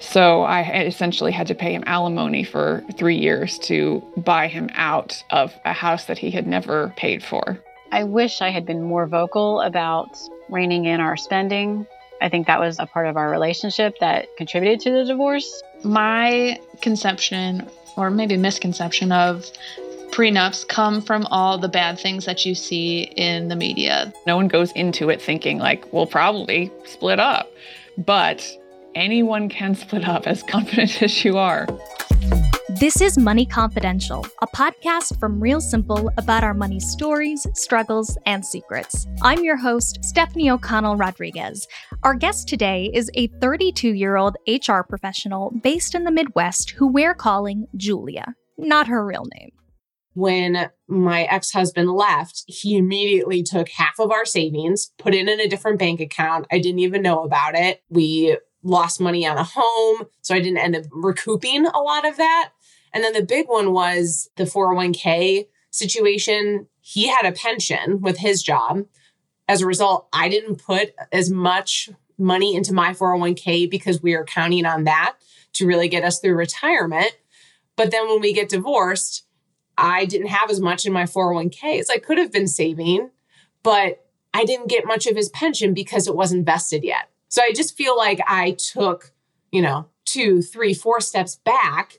So I essentially had to pay him alimony for three years to buy him out of a house that he had never paid for. I wish I had been more vocal about reining in our spending. I think that was a part of our relationship that contributed to the divorce. My conception, or maybe misconception, of prenups come from all the bad things that you see in the media. No one goes into it thinking, like, we'll probably split up. But anyone can split up, as confident as you are. This is Money Confidential, a podcast from Real Simple about our money stories, struggles, and secrets. I'm your host, Stephanie O'Connell Rodriguez. Our guest today is a 32 year old HR professional based in the Midwest who we're calling Julia, not her real name. When my ex husband left, he immediately took half of our savings, put it in a different bank account. I didn't even know about it. We lost money on a home. So I didn't end up recouping a lot of that. And then the big one was the 401k situation. He had a pension with his job. As a result, I didn't put as much money into my 401k because we are counting on that to really get us through retirement. But then when we get divorced, I didn't have as much in my 401k as I could have been saving, but I didn't get much of his pension because it wasn't vested yet. So I just feel like I took, you know, two, three, four steps back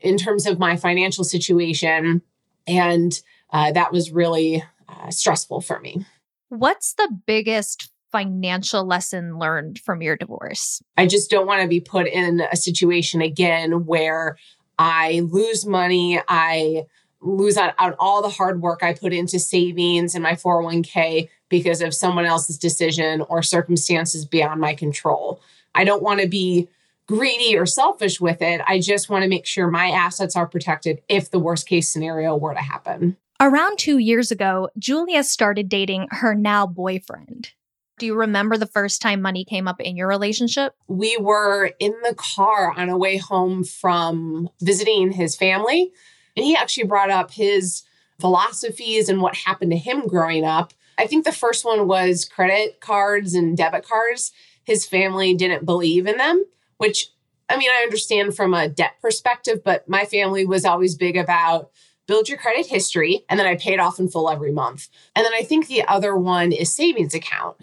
in terms of my financial situation. And uh, that was really uh, stressful for me. What's the biggest financial lesson learned from your divorce? I just don't want to be put in a situation again where I lose money. I lose out on all the hard work I put into savings and my 401k because of someone else's decision or circumstances beyond my control. I don't want to be greedy or selfish with it. I just want to make sure my assets are protected if the worst case scenario were to happen. Around two years ago, Julia started dating her now boyfriend. Do you remember the first time money came up in your relationship? We were in the car on a way home from visiting his family, and he actually brought up his philosophies and what happened to him growing up. I think the first one was credit cards and debit cards. His family didn't believe in them, which I mean, I understand from a debt perspective, but my family was always big about build your credit history and then I paid off in full every month. And then I think the other one is savings account.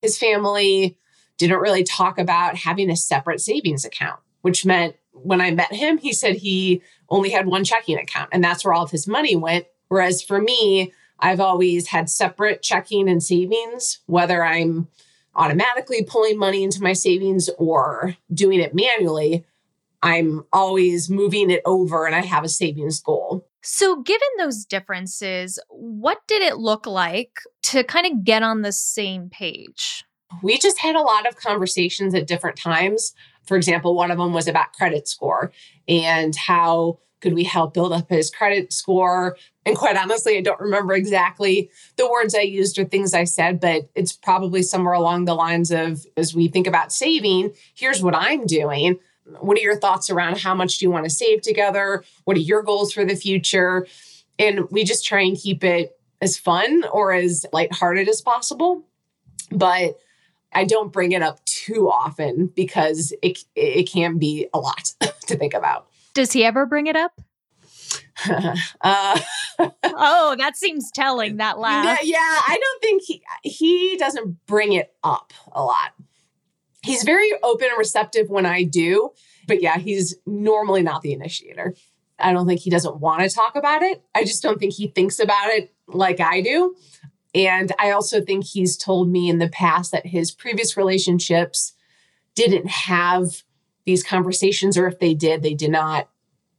His family didn't really talk about having a separate savings account, which meant when I met him, he said he only had one checking account and that's where all of his money went. Whereas for me, I've always had separate checking and savings, whether I'm automatically pulling money into my savings or doing it manually. I'm always moving it over and I have a savings goal. So, given those differences, what did it look like to kind of get on the same page? We just had a lot of conversations at different times. For example, one of them was about credit score and how could we help build up his credit score? And quite honestly, I don't remember exactly the words I used or things I said, but it's probably somewhere along the lines of as we think about saving, here's what I'm doing. What are your thoughts around how much do you want to save together? What are your goals for the future? And we just try and keep it as fun or as lighthearted as possible. But I don't bring it up too often because it it can be a lot to think about. Does he ever bring it up? uh, oh, that seems telling. That laugh. Yeah, I don't think he he doesn't bring it up a lot. He's very open and receptive when I do, but yeah, he's normally not the initiator. I don't think he doesn't want to talk about it. I just don't think he thinks about it like I do. And I also think he's told me in the past that his previous relationships didn't have these conversations, or if they did, they did not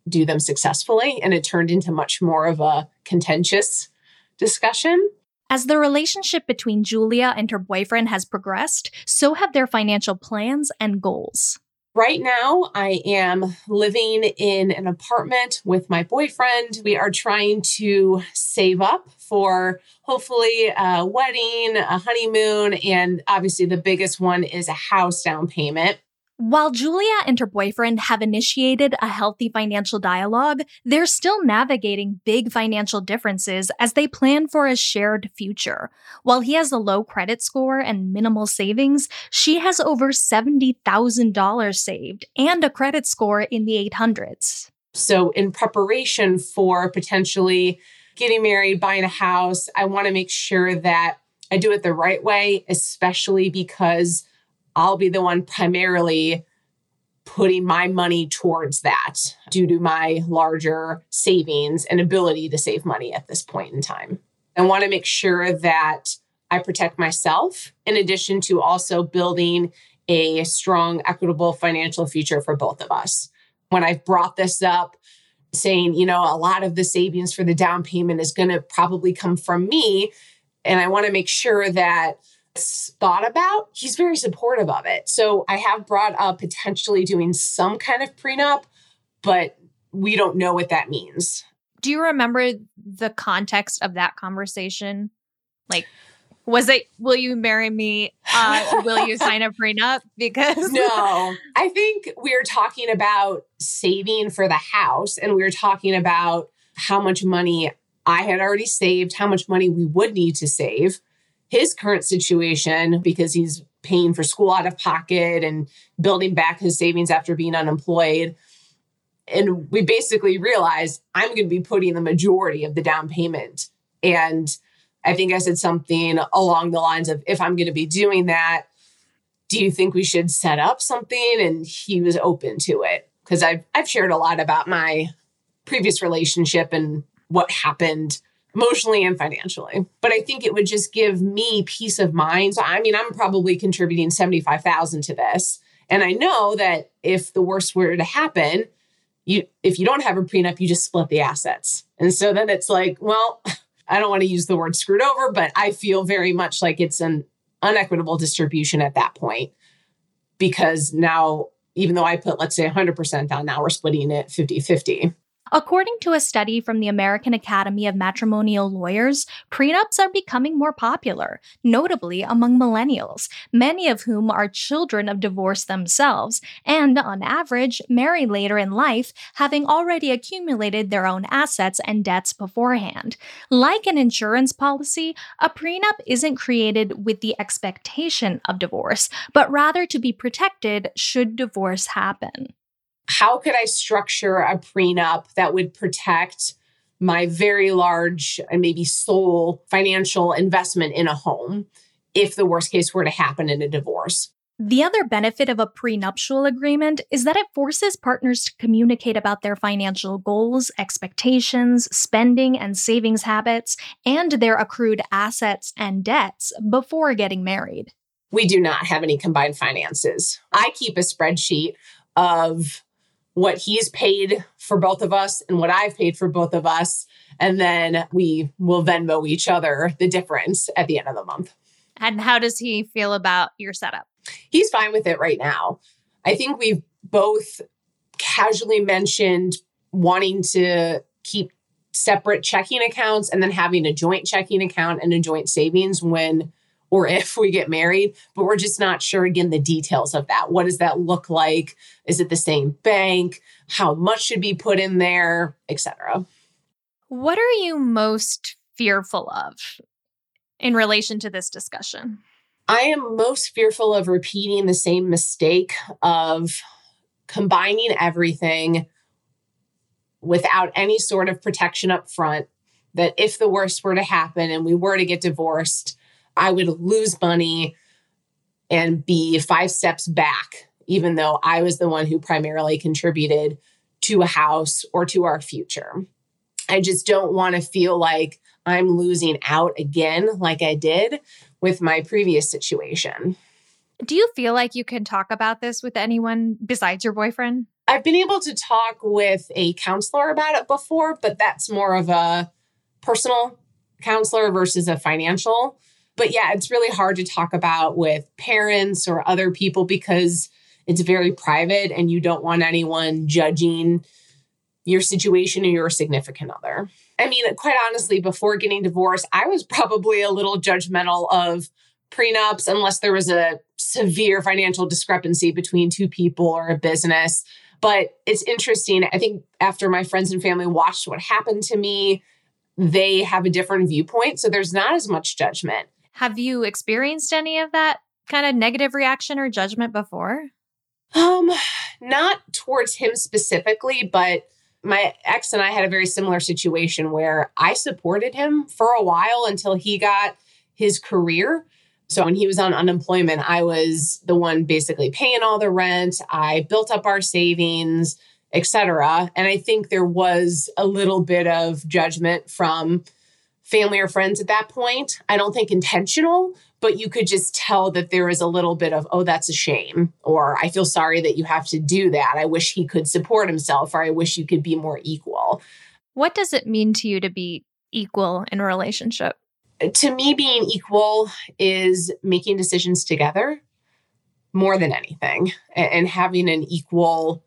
do them successfully. And it turned into much more of a contentious discussion. As the relationship between Julia and her boyfriend has progressed, so have their financial plans and goals. Right now, I am living in an apartment with my boyfriend. We are trying to save up for hopefully a wedding, a honeymoon, and obviously the biggest one is a house down payment. While Julia and her boyfriend have initiated a healthy financial dialogue, they're still navigating big financial differences as they plan for a shared future. While he has a low credit score and minimal savings, she has over $70,000 saved and a credit score in the 800s. So, in preparation for potentially getting married, buying a house, I want to make sure that I do it the right way, especially because I'll be the one primarily putting my money towards that due to my larger savings and ability to save money at this point in time. I want to make sure that I protect myself in addition to also building a strong, equitable financial future for both of us. When I've brought this up, saying, you know, a lot of the savings for the down payment is going to probably come from me. And I want to make sure that thought about, he's very supportive of it. So I have brought up potentially doing some kind of prenup, but we don't know what that means. Do you remember the context of that conversation? Like, was it, will you marry me? Uh, will you sign a prenup? Because no, I think we were talking about saving for the house and we were talking about how much money I had already saved, how much money we would need to save his current situation because he's paying for school out of pocket and building back his savings after being unemployed. And we basically realized I'm going to be putting the majority of the down payment. And I think I said something along the lines of if I'm going to be doing that, do you think we should set up something? And he was open to it because I've, I've shared a lot about my previous relationship and what happened emotionally and financially. But I think it would just give me peace of mind. So I mean, I'm probably contributing 75,000 to this. And I know that if the worst were to happen, you if you don't have a prenup, you just split the assets. And so then it's like, well, I don't want to use the word screwed over, but I feel very much like it's an unequitable distribution at that point because now even though I put let's say 100% down, now we're splitting it 50-50. According to a study from the American Academy of Matrimonial Lawyers, prenups are becoming more popular, notably among millennials, many of whom are children of divorce themselves, and on average, marry later in life, having already accumulated their own assets and debts beforehand. Like an insurance policy, a prenup isn't created with the expectation of divorce, but rather to be protected should divorce happen how could I structure a prenup that would protect my very large and maybe sole financial investment in a home if the worst case were to happen in a divorce? The other benefit of a prenuptial agreement is that it forces partners to communicate about their financial goals, expectations, spending and savings habits, and their accrued assets and debts before getting married. We do not have any combined finances. I keep a spreadsheet of what he's paid for both of us and what I've paid for both of us. And then we will Venmo each other the difference at the end of the month. And how does he feel about your setup? He's fine with it right now. I think we've both casually mentioned wanting to keep separate checking accounts and then having a joint checking account and a joint savings when or if we get married, but we're just not sure again the details of that. What does that look like? Is it the same bank? How much should be put in there, etc. What are you most fearful of in relation to this discussion? I am most fearful of repeating the same mistake of combining everything without any sort of protection up front that if the worst were to happen and we were to get divorced I would lose money and be five steps back, even though I was the one who primarily contributed to a house or to our future. I just don't want to feel like I'm losing out again, like I did with my previous situation. Do you feel like you can talk about this with anyone besides your boyfriend? I've been able to talk with a counselor about it before, but that's more of a personal counselor versus a financial but yeah, it's really hard to talk about with parents or other people because it's very private and you don't want anyone judging your situation or your significant other. I mean, quite honestly, before getting divorced, I was probably a little judgmental of prenups unless there was a severe financial discrepancy between two people or a business. But it's interesting. I think after my friends and family watched what happened to me, they have a different viewpoint. So there's not as much judgment. Have you experienced any of that kind of negative reaction or judgment before? Um, not towards him specifically, but my ex and I had a very similar situation where I supported him for a while until he got his career. So when he was on unemployment, I was the one basically paying all the rent. I built up our savings, etc. And I think there was a little bit of judgment from family or friends at that point. I don't think intentional, but you could just tell that there is a little bit of, oh, that's a shame, or I feel sorry that you have to do that. I wish he could support himself, or I wish you could be more equal. What does it mean to you to be equal in a relationship? To me, being equal is making decisions together more than anything and having an equal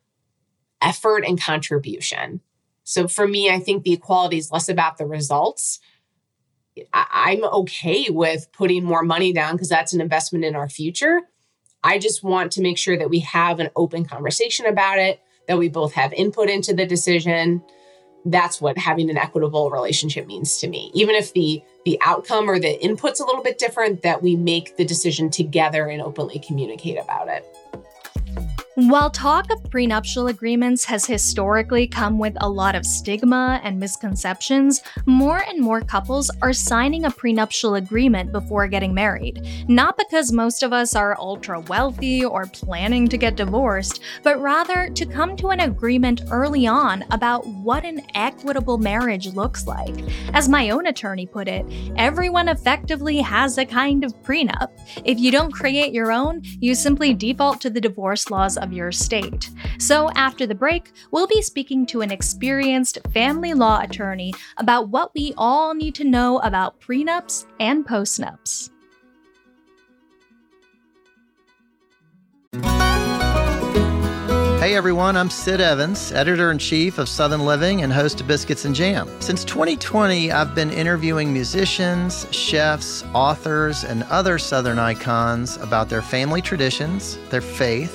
effort and contribution. So for me, I think the equality is less about the results I'm okay with putting more money down because that's an investment in our future. I just want to make sure that we have an open conversation about it, that we both have input into the decision. That's what having an equitable relationship means to me. Even if the the outcome or the input's a little bit different, that we make the decision together and openly communicate about it. While talk of prenuptial agreements has historically come with a lot of stigma and misconceptions, more and more couples are signing a prenuptial agreement before getting married. Not because most of us are ultra wealthy or planning to get divorced, but rather to come to an agreement early on about what an equitable marriage looks like. As my own attorney put it, everyone effectively has a kind of prenup. If you don't create your own, you simply default to the divorce laws of your state. So, after the break, we'll be speaking to an experienced family law attorney about what we all need to know about prenups and postnups. Hey everyone, I'm Sid Evans, editor in chief of Southern Living and host of Biscuits and Jam. Since 2020, I've been interviewing musicians, chefs, authors, and other Southern icons about their family traditions, their faith,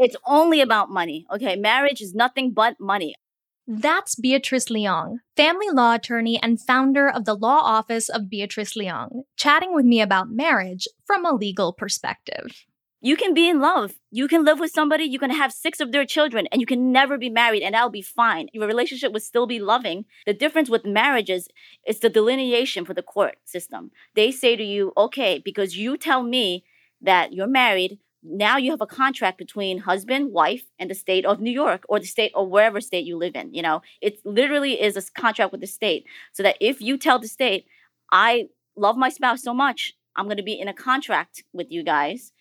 It's only about money. Okay. Marriage is nothing but money. That's Beatrice Leong, family law attorney and founder of the law office of Beatrice Leong, chatting with me about marriage from a legal perspective. You can be in love. You can live with somebody. You can have six of their children and you can never be married and that'll be fine. Your relationship would still be loving. The difference with marriages is the delineation for the court system. They say to you, okay, because you tell me that you're married, now you have a contract between husband, wife, and the state of New York or the state or wherever state you live in. You know, it literally is a contract with the state. So that if you tell the state, I love my spouse so much, I'm going to be in a contract with you guys.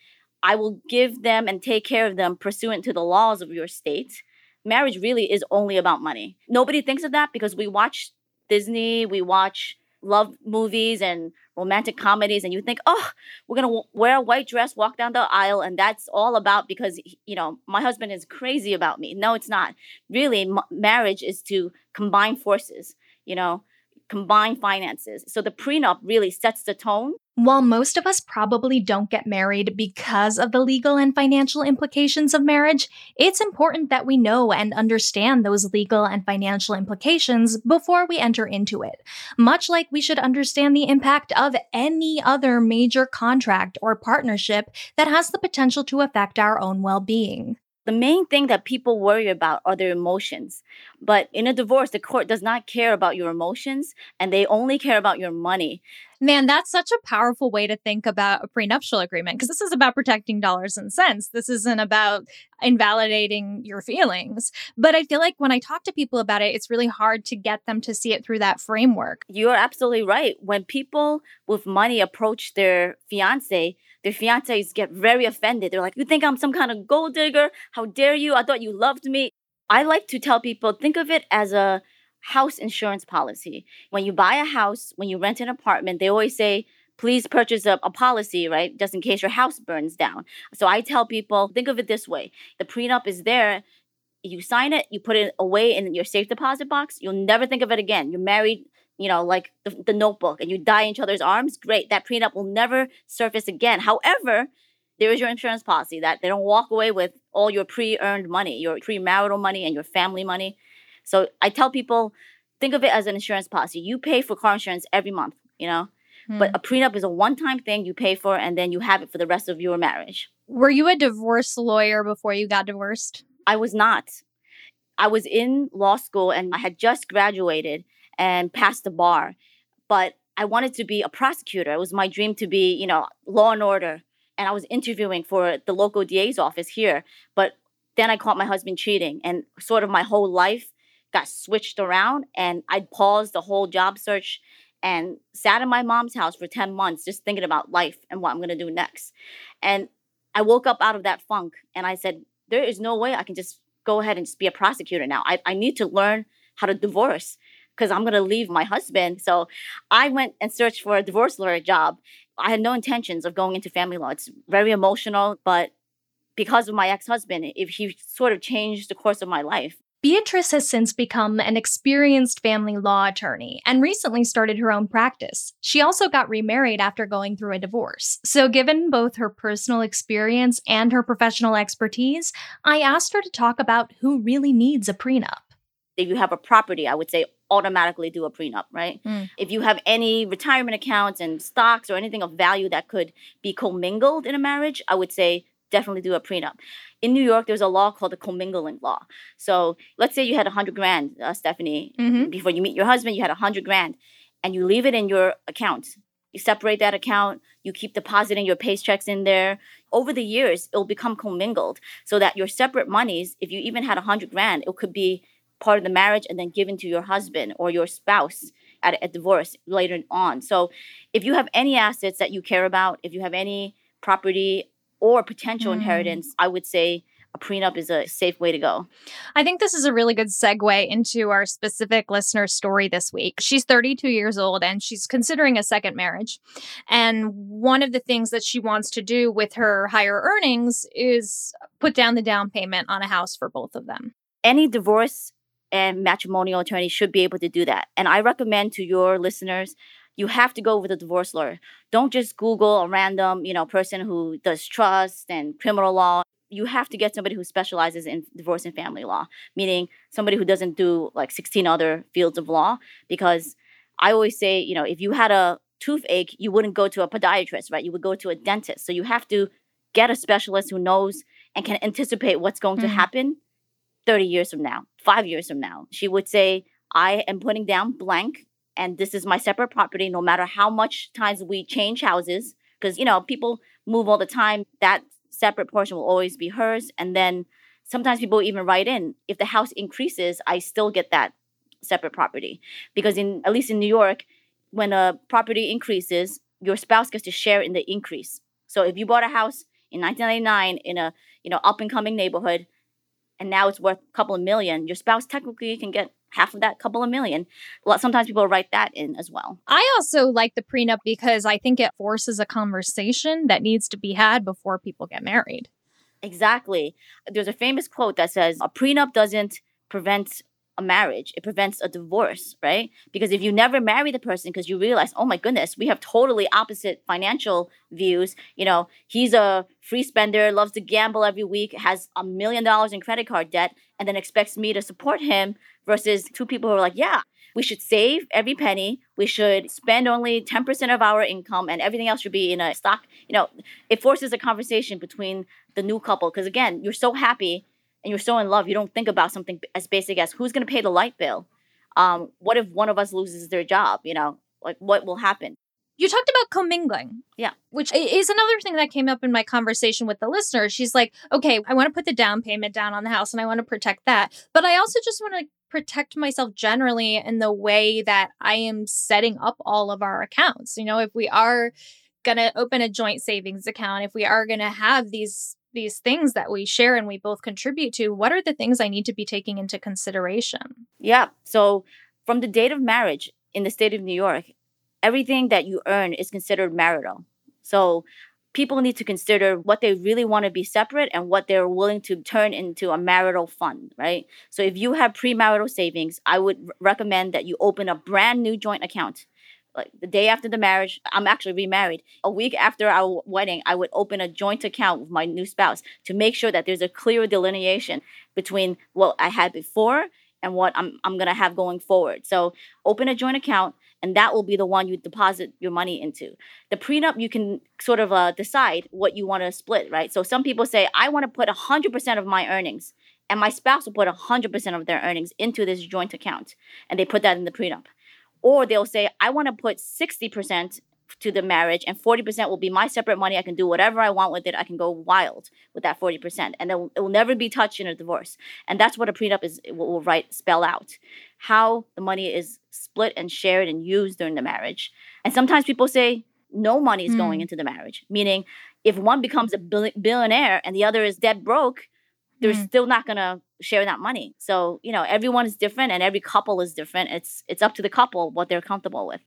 I will give them and take care of them pursuant to the laws of your state. Marriage really is only about money. Nobody thinks of that because we watch Disney, we watch love movies and romantic comedies and you think oh we're going to wear a white dress walk down the aisle and that's all about because you know my husband is crazy about me. No it's not. Really m- marriage is to combine forces you know combine finances. So the prenup really sets the tone while most of us probably don't get married because of the legal and financial implications of marriage, it's important that we know and understand those legal and financial implications before we enter into it. Much like we should understand the impact of any other major contract or partnership that has the potential to affect our own well being. The main thing that people worry about are their emotions. But in a divorce, the court does not care about your emotions and they only care about your money. Man, that's such a powerful way to think about a prenuptial agreement because this is about protecting dollars and cents. This isn't about invalidating your feelings. But I feel like when I talk to people about it, it's really hard to get them to see it through that framework. You're absolutely right. When people with money approach their fiance, their fiancés get very offended. They're like, You think I'm some kind of gold digger? How dare you? I thought you loved me. I like to tell people think of it as a house insurance policy. When you buy a house, when you rent an apartment, they always say, please purchase a, a, policy, right? Just in case your house burns down. So I tell people, think of it this way the prenup is there. You sign it, you put it away in your safe deposit box. You'll never think of it again. You're married, you know, like the, the notebook, and you die in each other's arms. Great. That prenup will never surface again. However, there is your insurance policy that they don't walk away with all your pre earned money, your premarital money, and your family money. So I tell people, think of it as an insurance policy. You pay for car insurance every month, you know? But hmm. a prenup is a one time thing you pay for and then you have it for the rest of your marriage. Were you a divorce lawyer before you got divorced? I was not. I was in law school and I had just graduated and passed the bar. But I wanted to be a prosecutor. It was my dream to be, you know, law and order. And I was interviewing for the local DA's office here. But then I caught my husband cheating and sort of my whole life got switched around and I paused the whole job search and sat in my mom's house for 10 months just thinking about life and what I'm going to do next. And I woke up out of that funk and I said, there is no way I can just go ahead and just be a prosecutor now. I, I need to learn how to divorce because I'm going to leave my husband. So I went and searched for a divorce lawyer job. I had no intentions of going into family law. It's very emotional, but because of my ex husband, if he sort of changed the course of my life. Beatrice has since become an experienced family law attorney and recently started her own practice. She also got remarried after going through a divorce. So, given both her personal experience and her professional expertise, I asked her to talk about who really needs a prenup. If you have a property, I would say automatically do a prenup, right? Mm. If you have any retirement accounts and stocks or anything of value that could be commingled in a marriage, I would say definitely do a prenup. In New York, there's a law called the commingling law. So let's say you had a hundred grand, uh, Stephanie, mm-hmm. before you meet your husband, you had a hundred grand, and you leave it in your account. You separate that account. You keep depositing your paychecks in there. Over the years, it'll become commingled, so that your separate monies, if you even had a hundred grand, it could be part of the marriage and then given to your husband or your spouse at a divorce later on. So, if you have any assets that you care about, if you have any property or potential mm. inheritance, I would say a prenup is a safe way to go. I think this is a really good segue into our specific listener story this week. She's 32 years old and she's considering a second marriage. And one of the things that she wants to do with her higher earnings is put down the down payment on a house for both of them. Any divorce and matrimonial attorney should be able to do that. And I recommend to your listeners you have to go with a divorce lawyer. Don't just Google a random, you know, person who does trust and criminal law. You have to get somebody who specializes in divorce and family law, meaning somebody who doesn't do like 16 other fields of law. Because I always say, you know, if you had a toothache, you wouldn't go to a podiatrist, right? You would go to a dentist. So you have to get a specialist who knows and can anticipate what's going mm-hmm. to happen 30 years from now, five years from now. She would say, I am putting down blank and this is my separate property no matter how much times we change houses because you know people move all the time that separate portion will always be hers and then sometimes people even write in if the house increases i still get that separate property because in at least in new york when a property increases your spouse gets to share in the increase so if you bought a house in 1999 in a you know up and coming neighborhood and now it's worth a couple of million your spouse technically can get half of that couple of million. Sometimes people write that in as well. I also like the prenup because I think it forces a conversation that needs to be had before people get married. Exactly. There's a famous quote that says, a prenup doesn't prevent a marriage, it prevents a divorce, right? Because if you never marry the person because you realize, oh my goodness, we have totally opposite financial views. You know, he's a free spender, loves to gamble every week, has a million dollars in credit card debt, and then expects me to support him versus two people who are like, yeah, we should save every penny. We should spend only 10% of our income and everything else should be in a stock. You know, it forces a conversation between the new couple because, again, you're so happy and you're so in love, you don't think about something as basic as who's going to pay the light bill. Um, what if one of us loses their job? You know, like what will happen? You talked about commingling. Yeah. Which is another thing that came up in my conversation with the listener. She's like, okay, I want to put the down payment down on the house and I want to protect that. But I also just want to protect myself generally in the way that I am setting up all of our accounts. You know, if we are going to open a joint savings account, if we are going to have these these things that we share and we both contribute to, what are the things I need to be taking into consideration? Yeah. So from the date of marriage in the state of New York, everything that you earn is considered marital. So people need to consider what they really want to be separate and what they're willing to turn into a marital fund, right? So if you have premarital savings, I would recommend that you open a brand new joint account. Like the day after the marriage, I'm actually remarried. A week after our wedding, I would open a joint account with my new spouse to make sure that there's a clear delineation between what I had before and what I'm I'm gonna have going forward. So open a joint account, and that will be the one you deposit your money into. The prenup, you can sort of uh, decide what you want to split, right? So some people say, I want to put 100% of my earnings, and my spouse will put 100% of their earnings into this joint account, and they put that in the prenup. Or they'll say, I want to put 60% to the marriage and 40% will be my separate money. I can do whatever I want with it. I can go wild with that 40%. And then it will never be touched in a divorce. And that's what a prenup is will, will write spell out how the money is split and shared and used during the marriage. And sometimes people say no money is mm. going hmm. into the marriage, meaning if one becomes a billionaire and the other is dead broke, they're mm. still not going to share that money. So, you know, everyone is different and every couple is different. It's it's up to the couple what they're comfortable with.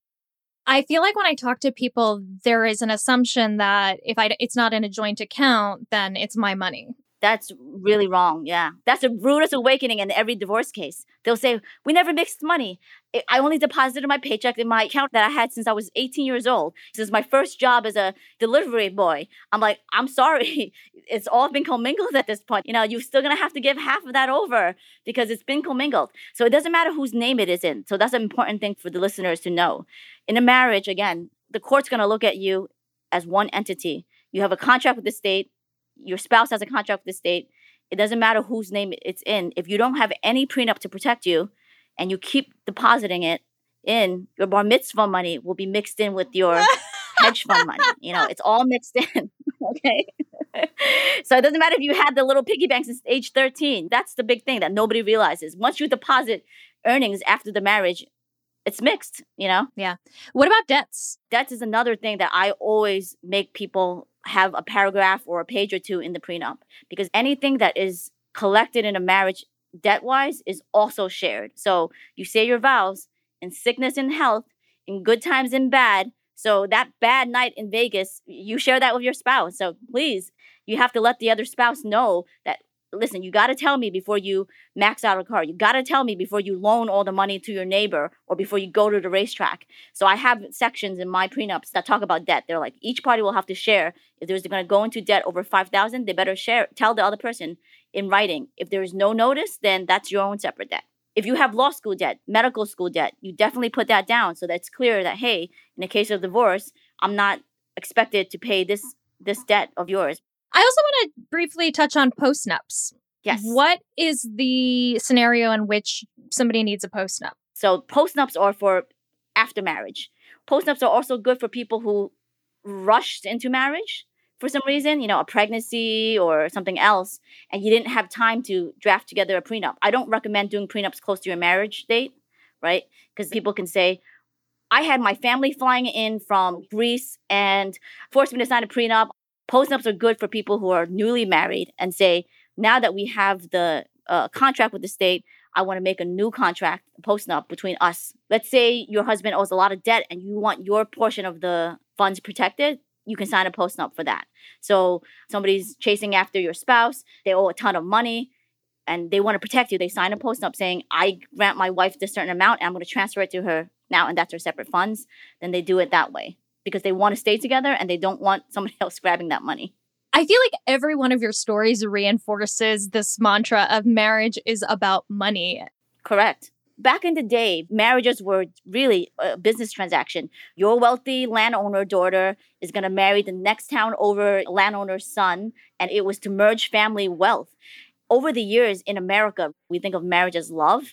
I feel like when I talk to people, there is an assumption that if I it's not in a joint account, then it's my money. That's really wrong. Yeah. That's a rudest awakening in every divorce case. They'll say, We never mixed money. I only deposited my paycheck in my account that I had since I was 18 years old. Is my first job as a delivery boy. I'm like, I'm sorry. It's all been commingled at this point. You know, you're still going to have to give half of that over because it's been commingled. So it doesn't matter whose name it is in. So that's an important thing for the listeners to know. In a marriage, again, the court's going to look at you as one entity. You have a contract with the state your spouse has a contract with the state. It doesn't matter whose name it's in. If you don't have any prenup to protect you and you keep depositing it in, your bar mitzvah money will be mixed in with your hedge fund money. You know, it's all mixed in. okay. so it doesn't matter if you had the little piggy bank since age 13. That's the big thing that nobody realizes. Once you deposit earnings after the marriage, it's mixed, you know? Yeah. What about debts? Debts is another thing that I always make people have a paragraph or a page or two in the prenup because anything that is collected in a marriage debt wise is also shared. So you say your vows in sickness and health, in good times and bad. So that bad night in Vegas, you share that with your spouse. So please, you have to let the other spouse know that listen, you got to tell me before you max out a car. You got to tell me before you loan all the money to your neighbor or before you go to the racetrack. So I have sections in my prenups that talk about debt. They're like each party will have to share. If there's going to go into debt over 5,000, they better share tell the other person in writing. If there is no notice, then that's your own separate debt. If you have law school debt, medical school debt, you definitely put that down so that's clear that hey, in the case of divorce, I'm not expected to pay this this debt of yours. I also want to briefly touch on postnups. Yes. What is the scenario in which somebody needs a postnup? So postnups are for after marriage. Postnups are also good for people who rushed into marriage for some reason, you know, a pregnancy or something else, and you didn't have time to draft together a prenup. I don't recommend doing prenups close to your marriage date, right? Because people can say, I had my family flying in from Greece and forced me to sign a prenup. Postnups are good for people who are newly married and say, now that we have the uh, contract with the state, I want to make a new contract, postnup between us. Let's say your husband owes a lot of debt and you want your portion of the funds protected. You can sign a postnup for that. So somebody's chasing after your spouse, they owe a ton of money and they want to protect you. They sign a postnup saying, I grant my wife this certain amount and I'm going to transfer it to her now, and that's her separate funds. Then they do it that way because they want to stay together and they don't want somebody else grabbing that money. I feel like every one of your stories reinforces this mantra of marriage is about money. Correct. Back in the day, marriages were really a business transaction. Your wealthy landowner daughter is going to marry the next town over landowner's son, and it was to merge family wealth. Over the years in America, we think of marriage as love,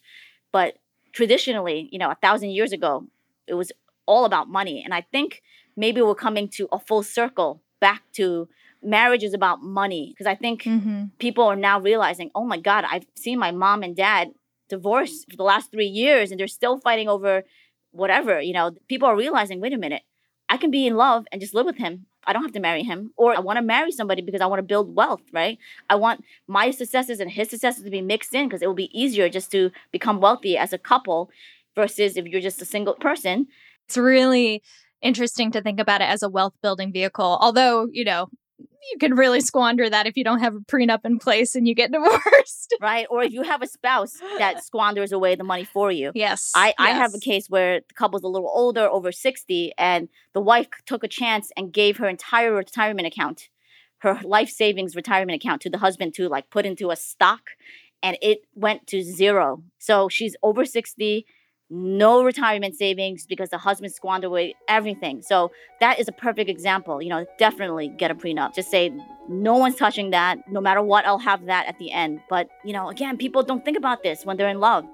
but traditionally, you know, a thousand years ago, it was all about money. And I think maybe we're coming to a full circle back to marriage is about money because I think mm-hmm. people are now realizing, oh my God, I've seen my mom and dad divorce for the last three years and they're still fighting over whatever. You know, people are realizing, wait a minute, I can be in love and just live with him. I don't have to marry him. Or I want to marry somebody because I want to build wealth, right? I want my successes and his successes to be mixed in because it will be easier just to become wealthy as a couple versus if you're just a single person. It's really interesting to think about it as a wealth building vehicle. Although, you know, you can really squander that if you don't have a prenup in place and you get divorced. right. Or if you have a spouse that squanders away the money for you. Yes. I, I have a case where the couple's a little older, over 60, and the wife took a chance and gave her entire retirement account, her life savings retirement account to the husband to like put into a stock and it went to zero. So she's over 60 no retirement savings because the husband squandered away everything. So that is a perfect example. You know, definitely get a prenup. Just say no one's touching that. No matter what, I'll have that at the end. But, you know, again, people don't think about this when they're in love.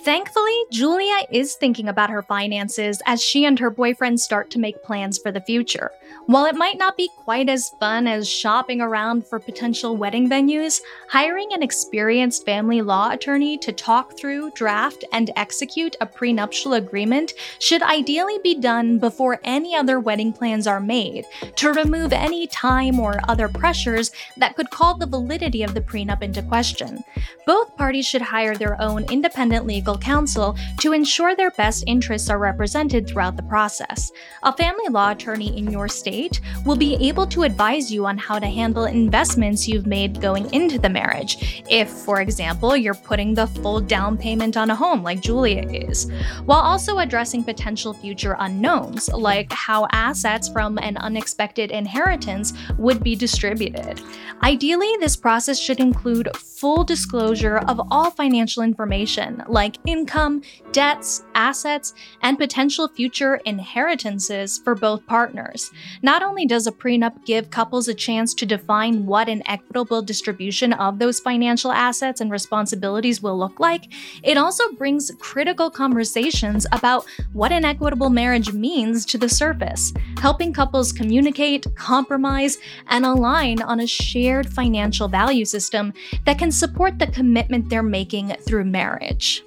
Thankfully, Julia is thinking about her finances as she and her boyfriend start to make plans for the future. While it might not be quite as fun as shopping around for potential wedding venues, hiring an experienced family law attorney to talk through, draft, and execute a prenuptial agreement should ideally be done before any other wedding plans are made to remove any time or other pressures that could call the validity of the prenup into question. Both parties should hire their own independent legal legal counsel to ensure their best interests are represented throughout the process. A family law attorney in your state will be able to advise you on how to handle investments you've made going into the marriage, if, for example, you're putting the full down payment on a home like Julia is, while also addressing potential future unknowns, like how assets from an unexpected inheritance would be distributed. Ideally, this process should include full disclosure of all financial information, like income, debts, assets, and potential future inheritances for both partners. Not only does a prenup give couples a chance to define what an equitable distribution of those financial assets and responsibilities will look like, it also brings critical conversations about what an equitable marriage means to the surface, helping couples communicate, compromise, and align on a shared financial value system that can support the commitment they're making through marriage.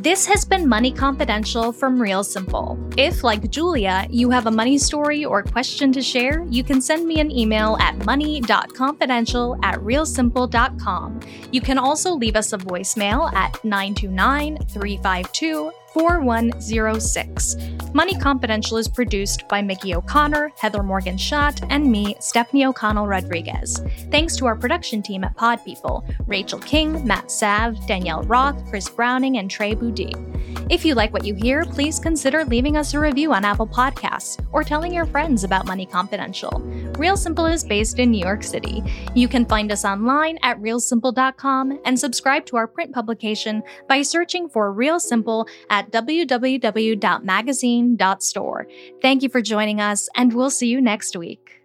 This has been Money Confidential from Real Simple. If, like Julia, you have a money story or question to share, you can send me an email at money.confidential at realsimple.com. You can also leave us a voicemail at 929 352 4106. Money Confidential is produced by Mickey O'Connor, Heather Morgan Shott, and me, Stephanie O'Connell Rodriguez. Thanks to our production team at Pod People Rachel King, Matt Sav, Danielle Roth, Chris Browning, and Trae Budde. If you like what you hear, please consider leaving us a review on Apple Podcasts or telling your friends about Money Confidential. Real Simple is based in New York City. You can find us online at realsimple.com and subscribe to our print publication by searching for Real Simple at www.magazine.store. Thank you for joining us, and we'll see you next week.